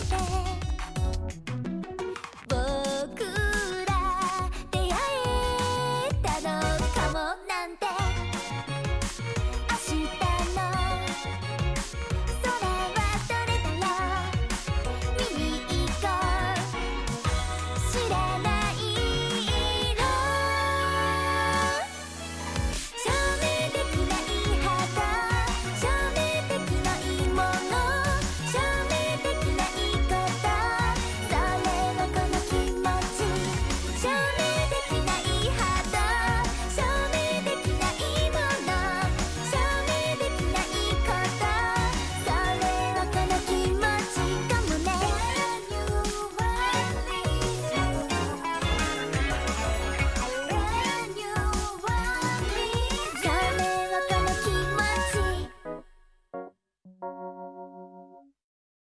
today.